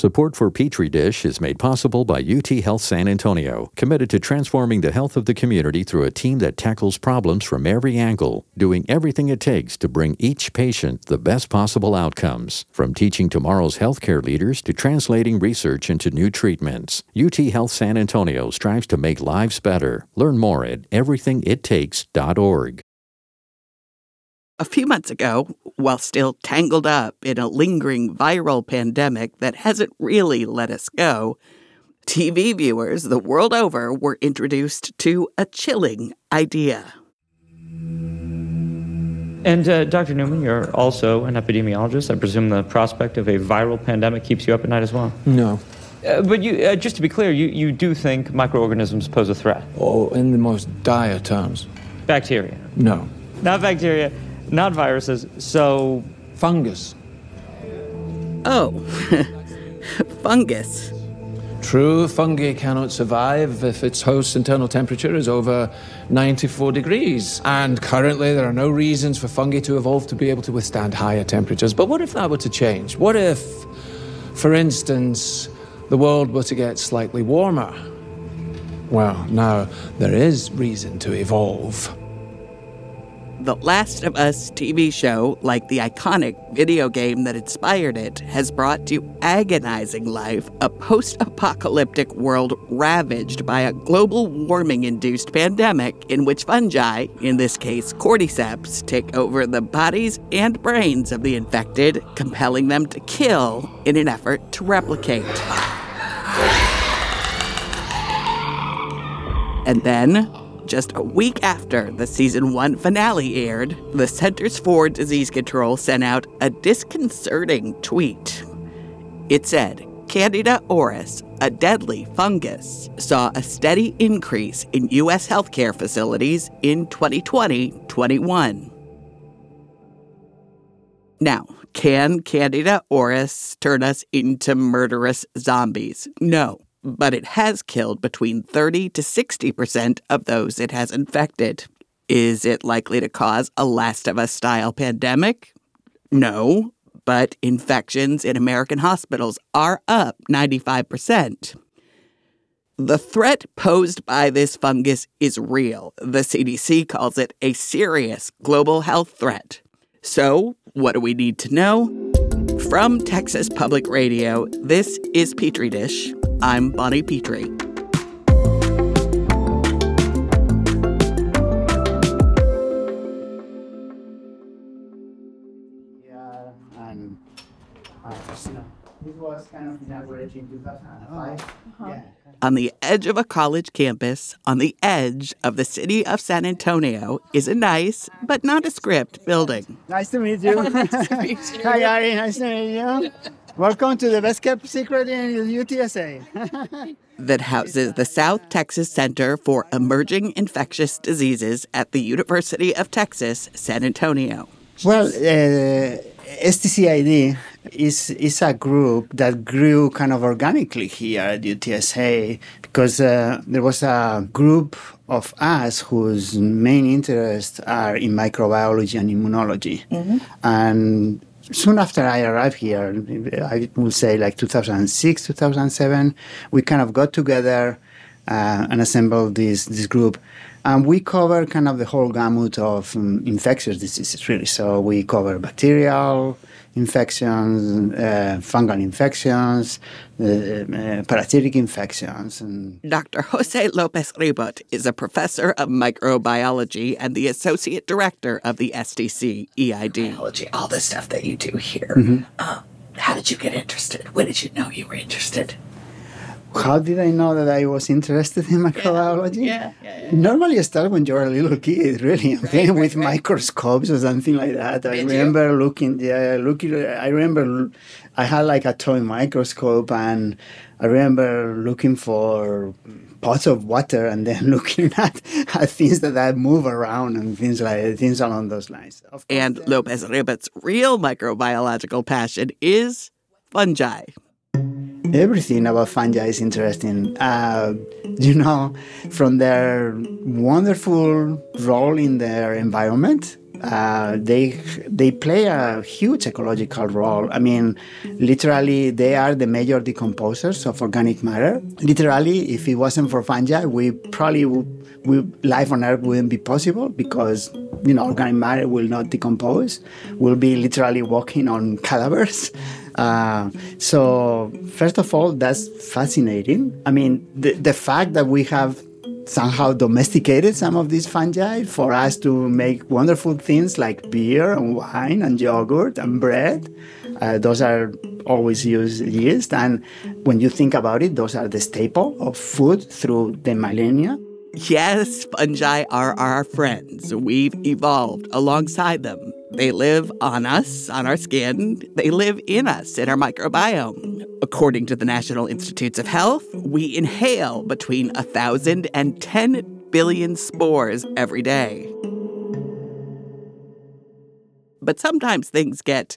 Support for Petri Dish is made possible by UT Health San Antonio, committed to transforming the health of the community through a team that tackles problems from every angle, doing everything it takes to bring each patient the best possible outcomes. From teaching tomorrow's healthcare leaders to translating research into new treatments, UT Health San Antonio strives to make lives better. Learn more at everythingittakes.org. A few months ago, while still tangled up in a lingering viral pandemic that hasn't really let us go, TV viewers the world over were introduced to a chilling idea. And uh, Dr. Newman, you're also an epidemiologist. I presume the prospect of a viral pandemic keeps you up at night as well. No. Uh, but you, uh, just to be clear, you, you do think microorganisms pose a threat? Oh, in the most dire terms. Bacteria? No. Not bacteria not viruses. So, fungus. Oh, fungus. True, fungi cannot survive if its host's internal temperature is over 94 degrees. And currently, there are no reasons for fungi to evolve to be able to withstand higher temperatures. But what if that were to change? What if, for instance, the world were to get slightly warmer? Well, now there is reason to evolve. The Last of Us TV show, like the iconic video game that inspired it, has brought to agonizing life a post apocalyptic world ravaged by a global warming induced pandemic in which fungi, in this case cordyceps, take over the bodies and brains of the infected, compelling them to kill in an effort to replicate. And then just a week after the season one finale aired, the Centers for Disease Control sent out a disconcerting tweet. It said, Candida auris, a deadly fungus, saw a steady increase in U.S. healthcare facilities in 2020 21. Now, can Candida auris turn us into murderous zombies? No but it has killed between 30 to 60% of those it has infected. Is it likely to cause a Last of Us style pandemic? No, but infections in American hospitals are up 95%. The threat posed by this fungus is real. The CDC calls it a serious global health threat. So, what do we need to know? From Texas Public Radio, this is Petri Dish. I'm Bonnie Petrie. Yeah, and uh, this was kind of inaugurated in 2005. Uh-huh. Yeah. On the edge of a college campus, on the edge of the city of San Antonio, is a nice but nondescript building. Nice to meet you. nice to meet you. Hi, Ari. Nice to meet you. Welcome to the best kept secret in UTSA. that houses the South Texas Center for Emerging Infectious Diseases at the University of Texas, San Antonio. Well, uh, STCID is is a group that grew kind of organically here at UTSA because uh, there was a group of us whose main interests are in microbiology and immunology, mm-hmm. and soon after I arrived here, I would say like 2006, 2007, we kind of got together uh, and assembled this this group. And we cover kind of the whole gamut of um, infectious diseases, really. So we cover bacterial, infections, uh, fungal infections, uh, uh, parasitic infections. And Dr. Jose Lopez Ribot is a professor of microbiology and the associate director of the SDC EID. Biology, all the stuff that you do here. Mm-hmm. Uh, how did you get interested? When did you know you were interested? How did I know that I was interested in microbiology? Yeah, yeah, yeah, Normally, I start when you're a little kid, really, right, right, with right. microscopes or something like that. Did I remember you? looking, yeah, looking. I remember I had like a toy microscope, and I remember looking for pots of water and then looking at, at things that, that move around and things like things along those lines. and Lopez Ribot's real microbiological passion is fungi everything about fungi is interesting. Uh, you know, from their wonderful role in their environment Uh, they they play a huge ecological role. I mean, literally, they are the major decomposers of organic matter. Literally, if it wasn't for fungi, we probably would, we, life on Earth wouldn't be possible because you know organic matter will not decompose. We'll be literally walking on cadavers. Uh, so first of all, that's fascinating. I mean, the, the fact that we have somehow domesticated some of these fungi for us to make wonderful things like beer and wine and yogurt and bread. Uh, those are always used yeast. And when you think about it, those are the staple of food through the millennia. Yes, fungi are our friends. We've evolved alongside them. They live on us, on our skin. They live in us, in our microbiome. According to the National Institutes of Health, we inhale between 1,000 and 10 billion spores every day. But sometimes things get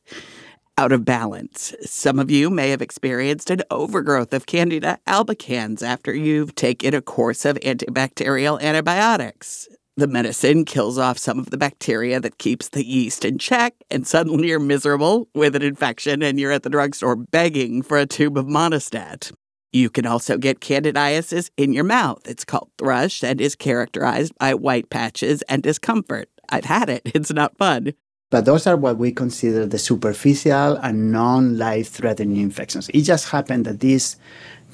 out of balance. Some of you may have experienced an overgrowth of Candida albicans after you've taken a course of antibacterial antibiotics. The medicine kills off some of the bacteria that keeps the yeast in check, and suddenly you're miserable with an infection and you're at the drugstore begging for a tube of Monistat. You can also get candidiasis in your mouth. It's called thrush and is characterized by white patches and discomfort. I've had it, it's not fun. But those are what we consider the superficial and non life threatening infections. It just happened that these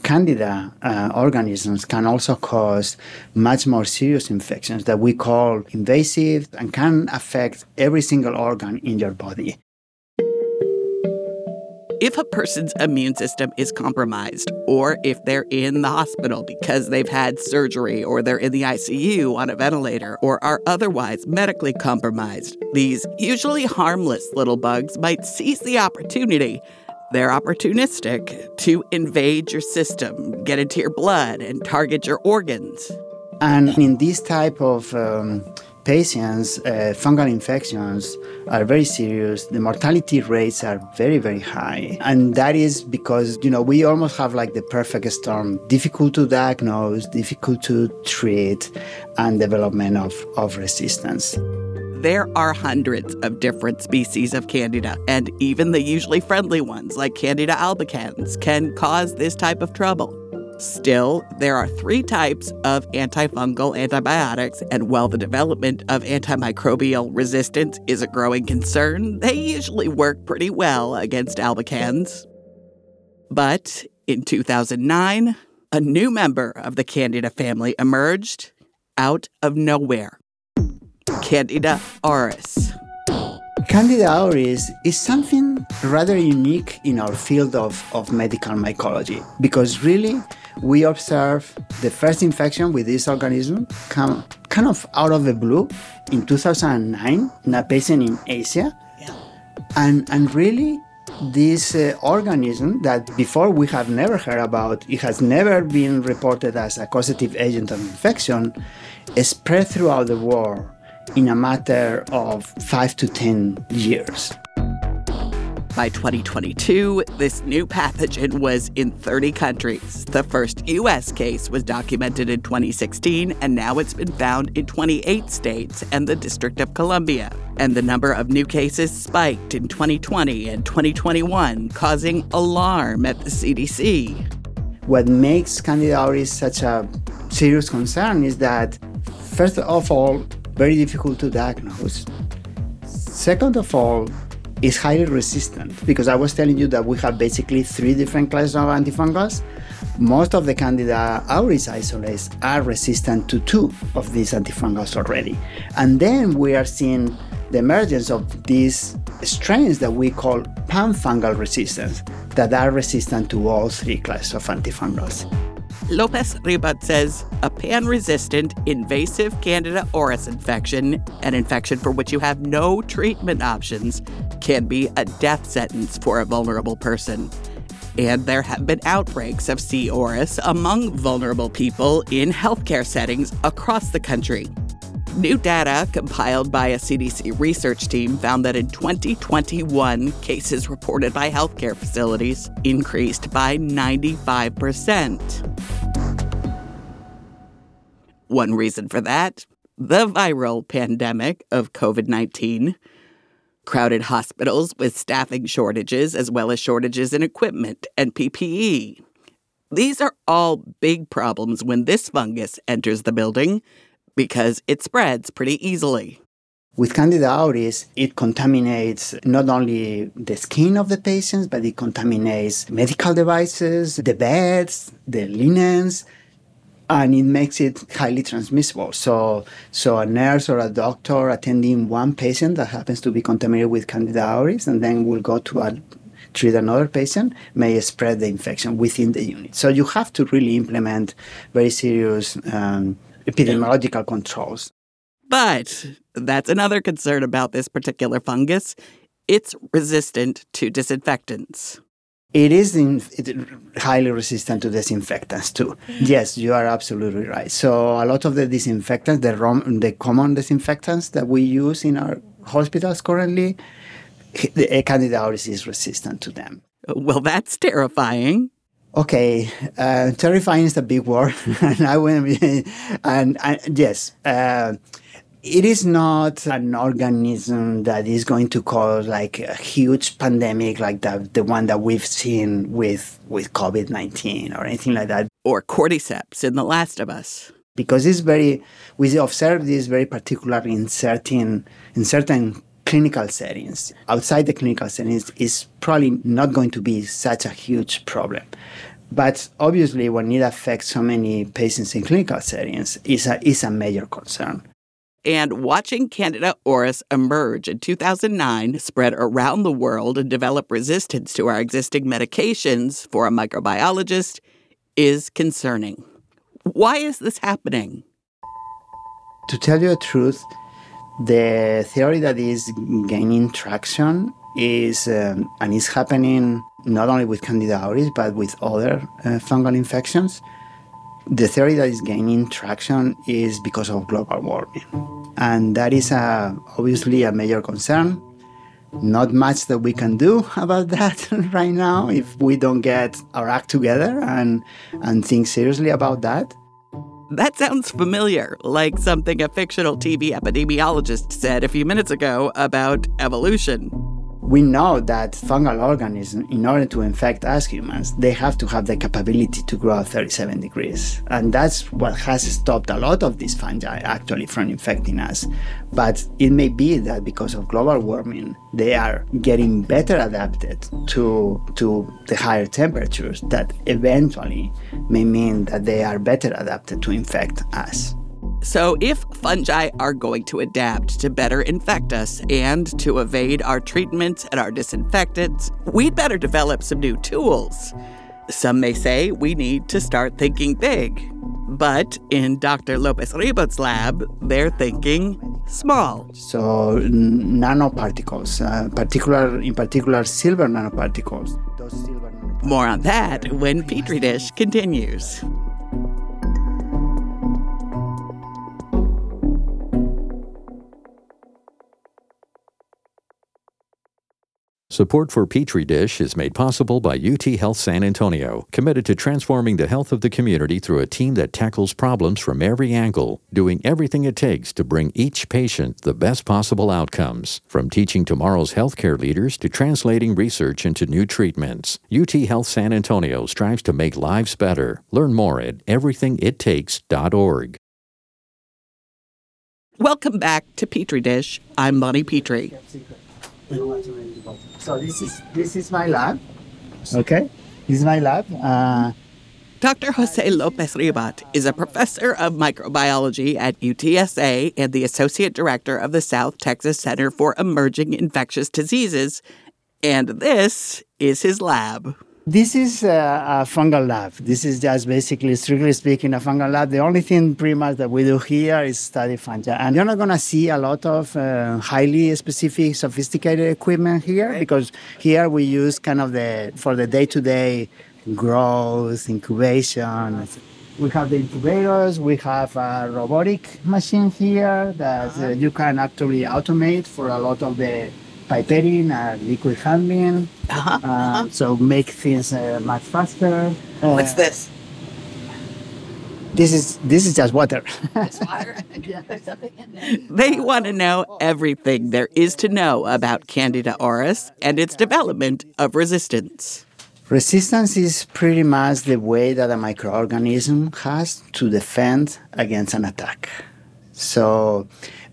candida uh, organisms can also cause much more serious infections that we call invasive and can affect every single organ in your body. If a person's immune system is compromised, or if they're in the hospital because they've had surgery, or they're in the ICU on a ventilator, or are otherwise medically compromised, these usually harmless little bugs might seize the opportunity. They're opportunistic to invade your system, get into your blood, and target your organs. And in this type of um, patients, uh, fungal infections are very serious. The mortality rates are very, very high. And that is because, you know, we almost have like the perfect storm difficult to diagnose, difficult to treat, and development of, of resistance. There are hundreds of different species of Candida, and even the usually friendly ones, like Candida albicans, can cause this type of trouble. Still, there are three types of antifungal antibiotics, and while the development of antimicrobial resistance is a growing concern, they usually work pretty well against albicans. But in 2009, a new member of the Candida family emerged out of nowhere Candida auris. Candida auris is something rather unique in our field of, of medical mycology because really we observe the first infection with this organism come kind of out of the blue in 2009 in a patient in Asia. Yeah. And, and really, this uh, organism that before we have never heard about, it has never been reported as a causative agent of infection, spread throughout the world in a matter of five to 10 years. By 2022, this new pathogen was in 30 countries. The first U.S. case was documented in 2016, and now it's been found in 28 states and the District of Columbia. And the number of new cases spiked in 2020 and 2021, causing alarm at the CDC. What makes Candida auris such a serious concern is that, first of all, very difficult to diagnose. Second of all, is highly resistant because I was telling you that we have basically three different classes of antifungals. Most of the Candida auris isolates are resistant to two of these antifungals already. And then we are seeing the emergence of these strains that we call panfungal resistance that are resistant to all three classes of antifungals. Lopez Ribot says a pan resistant invasive Candida auris infection, an infection for which you have no treatment options, can be a death sentence for a vulnerable person. And there have been outbreaks of C. auris among vulnerable people in healthcare settings across the country. New data compiled by a CDC research team found that in 2021, cases reported by healthcare facilities increased by 95%. One reason for that the viral pandemic of COVID 19, crowded hospitals with staffing shortages, as well as shortages in equipment and PPE. These are all big problems when this fungus enters the building because it spreads pretty easily. With Candida auris, it contaminates not only the skin of the patients, but it contaminates medical devices, the beds, the linens, and it makes it highly transmissible. So, so a nurse or a doctor attending one patient that happens to be contaminated with Candida auris, and then will go to a, treat another patient, may spread the infection within the unit. So you have to really implement very serious um, epidemiological controls. But that's another concern about this particular fungus. It's resistant to disinfectants. It is in, it, highly resistant to disinfectants too. Yes, you are absolutely right. So a lot of the disinfectants, the, rom, the common disinfectants that we use in our hospitals currently, the Candida auris is resistant to them. Well, that's terrifying. Okay, uh, terrifying is a big word, and I will, and, and yes. Uh, it is not an organism that is going to cause like a huge pandemic like the, the one that we've seen with, with COVID 19 or anything like that. Or cordyceps in The Last of Us. Because it's very, we observe this very particularly in certain, in certain clinical settings. Outside the clinical settings is probably not going to be such a huge problem. But obviously, when it affects so many patients in clinical settings, is a, is a major concern and watching Candida auris emerge in 2009, spread around the world, and develop resistance to our existing medications for a microbiologist is concerning. Why is this happening? To tell you the truth, the theory that is gaining traction is, um, and is happening not only with Candida auris, but with other uh, fungal infections the theory that is gaining traction is because of global warming. And that is a, obviously a major concern. Not much that we can do about that right now if we don't get our act together and, and think seriously about that. That sounds familiar, like something a fictional TV epidemiologist said a few minutes ago about evolution we know that fungal organisms, in order to infect us humans, they have to have the capability to grow at 37 degrees. And that's what has stopped a lot of these fungi actually from infecting us. But it may be that because of global warming, they are getting better adapted to, to the higher temperatures that eventually may mean that they are better adapted to infect us. So, if fungi are going to adapt to better infect us and to evade our treatments and our disinfectants, we'd better develop some new tools. Some may say we need to start thinking big. But in Dr. Lopez Ribot's lab, they're thinking small. So, nanoparticles, uh, particular, in particular, silver nanoparticles. Those silver nanoparticles. More on that when Petri Dish continues. Support for Petri Dish is made possible by UT Health San Antonio, committed to transforming the health of the community through a team that tackles problems from every angle, doing everything it takes to bring each patient the best possible outcomes. From teaching tomorrow's healthcare leaders to translating research into new treatments, UT Health San Antonio strives to make lives better. Learn more at everythingittakes.org. Welcome back to Petri Dish. I'm Bonnie Petrie. So this is this is my lab. Okay, this is my lab. Uh, Dr. Jose Lopez Ribot is a professor of microbiology at UTSA and the associate director of the South Texas Center for Emerging Infectious Diseases. And this is his lab. This is a, a, fungal lab. This is just basically, strictly speaking, a fungal lab. The only thing pretty much that we do here is study fungi. And you're not going to see a lot of uh, highly specific, sophisticated equipment here because here we use kind of the, for the day to day growth, incubation. We have the incubators, we have a robotic machine here that uh, you can actually automate for a lot of the pipetting and liquid handling. Uh-huh, uh, uh-huh. So make things uh, much faster. What's this? This is this is just water. It's water. There's something in there. They want to know everything there is to know about Candida auris and its development of resistance. Resistance is pretty much the way that a microorganism has to defend against an attack. So,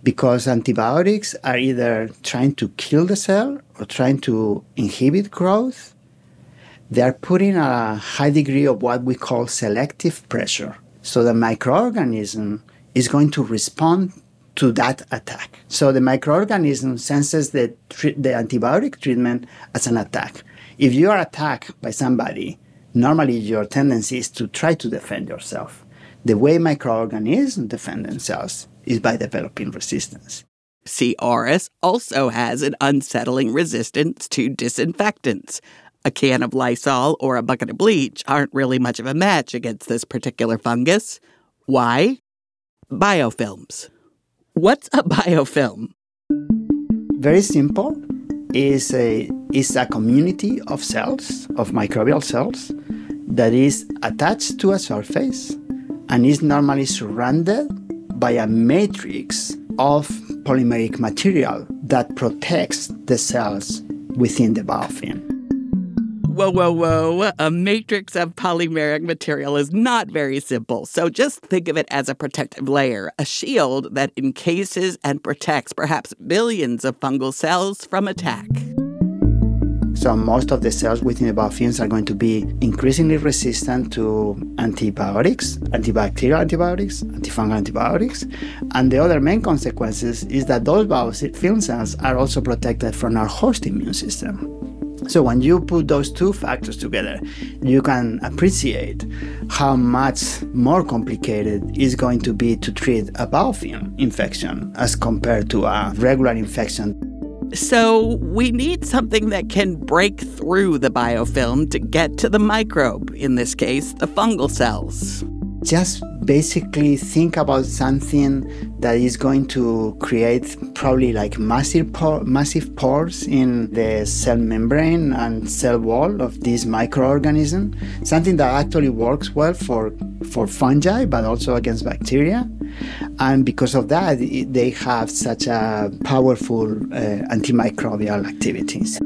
because antibiotics are either trying to kill the cell or trying to inhibit growth, they are putting a high degree of what we call selective pressure. So, the microorganism is going to respond to that attack. So, the microorganism senses the, the antibiotic treatment as an attack. If you are attacked by somebody, normally your tendency is to try to defend yourself. The way microorganisms defend themselves is by developing resistance. C. auris also has an unsettling resistance to disinfectants. A can of Lysol or a bucket of bleach aren't really much of a match against this particular fungus. Why? Biofilms. What's a biofilm? Very simple. Is a is a community of cells of microbial cells that is attached to a surface and is normally surrounded by a matrix of polymeric material that protects the cells within the biofilm. Whoa, whoa, whoa. A matrix of polymeric material is not very simple, so just think of it as a protective layer, a shield that encases and protects perhaps billions of fungal cells from attack. So most of the cells within the biofilms are going to be increasingly resistant to antibiotics, antibacterial antibiotics, antifungal antibiotics. And the other main consequences is that those biofilm cells are also protected from our host immune system. So when you put those two factors together, you can appreciate how much more complicated it's going to be to treat a biofilm infection as compared to a regular infection. So, we need something that can break through the biofilm to get to the microbe, in this case, the fungal cells. Just basically think about something that is going to create probably like massive, por- massive pores in the cell membrane and cell wall of this microorganism, something that actually works well for, for fungi but also against bacteria. And because of that, it- they have such a powerful uh, antimicrobial activities.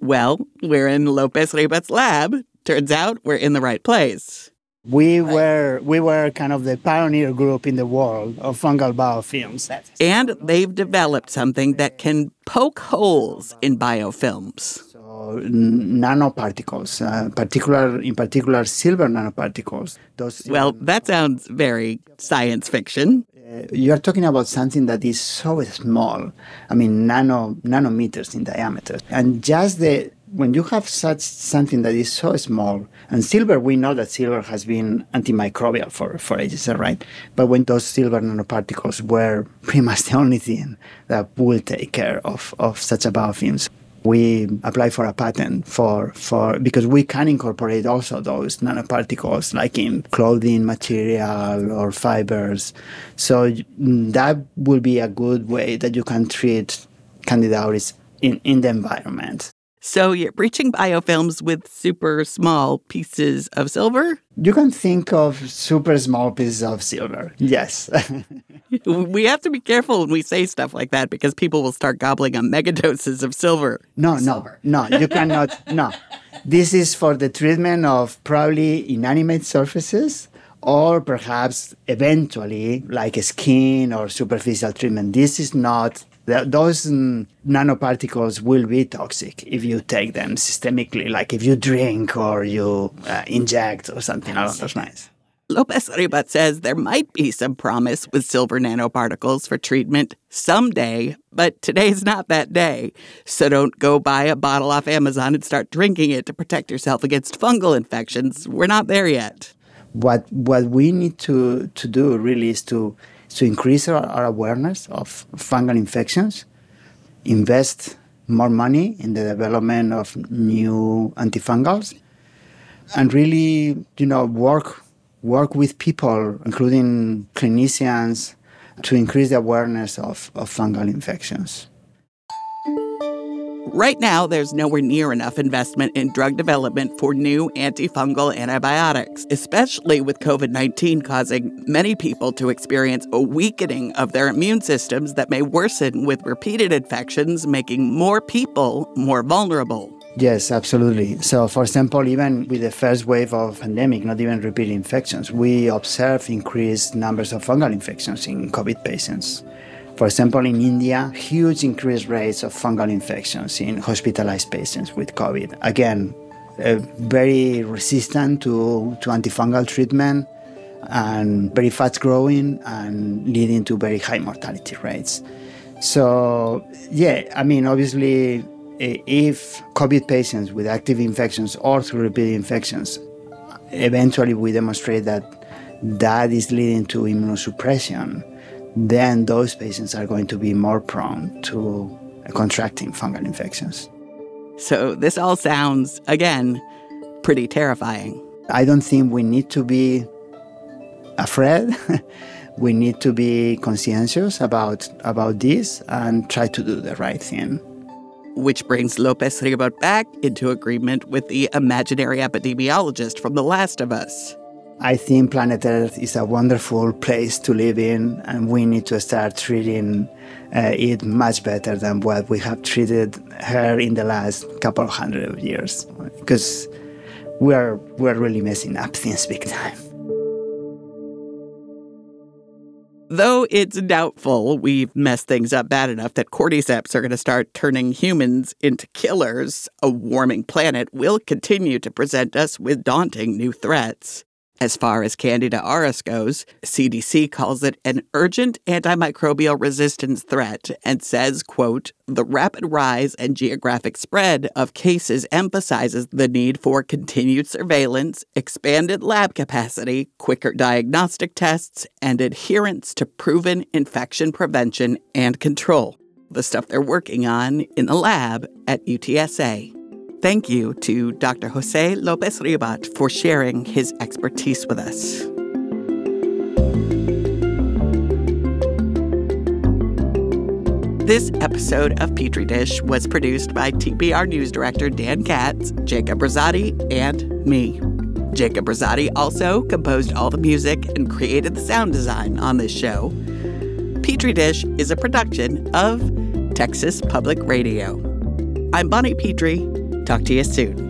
Well, we're in Lopez Ribot's lab. Turns out we're in the right place. We were we were kind of the pioneer group in the world of fungal biofilms. And they've developed something that can poke holes in biofilms. Nanoparticles, uh, particular in particular silver nanoparticles. Those Well, that sounds very science fiction. you are talking about something that is so small. I mean, nano nanometers in diameter, and just the when you have such something that is so small, and silver, we know that silver has been antimicrobial for, for ages, right? But when those silver nanoparticles were pretty much the only thing that will take care of, of such a biofilms, we apply for a patent for, for because we can incorporate also those nanoparticles like in clothing material or fibers. So mm, that will be a good way that you can treat Candida auris in, in the environment. So you're breaching biofilms with super small pieces of silver? You can think of super small pieces of silver. Yes. We have to be careful when we say stuff like that because people will start gobbling on megadoses of silver. No, no, no, you cannot. No. This is for the treatment of probably inanimate surfaces or perhaps eventually like skin or superficial treatment. This is not, th- those mm, nanoparticles will be toxic if you take them systemically, like if you drink or you uh, inject or something along those lines. Lopez Ribot says there might be some promise with silver nanoparticles for treatment someday, but today's not that day. So don't go buy a bottle off Amazon and start drinking it to protect yourself against fungal infections. We're not there yet. what what we need to to do really is to to increase our, our awareness of fungal infections, invest more money in the development of new antifungals, and really you know work work with people, including clinicians, to increase the awareness of, of fungal infections. Right now, there's nowhere near enough investment in drug development for new antifungal antibiotics, especially with COVID 19 causing many people to experience a weakening of their immune systems that may worsen with repeated infections, making more people more vulnerable. Yes, absolutely. So, for example, even with the first wave of pandemic, not even repeat infections, we observe increased numbers of fungal infections in COVID patients. For example, in India, huge increased rates of fungal infections in hospitalized patients with COVID. Again, uh, very resistant to, to antifungal treatment and very fast growing and leading to very high mortality rates. So, yeah, I mean, obviously, if COVID patients with active infections or through repeat infections, eventually we demonstrate that that is leading to immunosuppression then those patients are going to be more prone to contracting fungal infections. So, this all sounds, again, pretty terrifying. I don't think we need to be afraid. we need to be conscientious about, about this and try to do the right thing. Which brings Lopez Ribot back into agreement with the imaginary epidemiologist from The Last of Us. I think planet Earth is a wonderful place to live in, and we need to start treating uh, it much better than what we have treated her in the last couple of hundred of years, because we're we're really messing up things big time. Though it's doubtful we've messed things up bad enough that cordyceps are going to start turning humans into killers, a warming planet will continue to present us with daunting new threats. As far as Candida auris goes, CDC calls it an urgent antimicrobial resistance threat and says, quote, the rapid rise and geographic spread of cases emphasizes the need for continued surveillance, expanded lab capacity, quicker diagnostic tests, and adherence to proven infection prevention and control. The stuff they're working on in the lab at UTSA. Thank you to Dr. Jose Lopez Ribot for sharing his expertise with us. This episode of Petri Dish was produced by TPR News Director Dan Katz, Jacob Rosati, and me. Jacob Rosati also composed all the music and created the sound design on this show. Petri Dish is a production of Texas Public Radio. I'm Bonnie Petrie. Talk to you soon.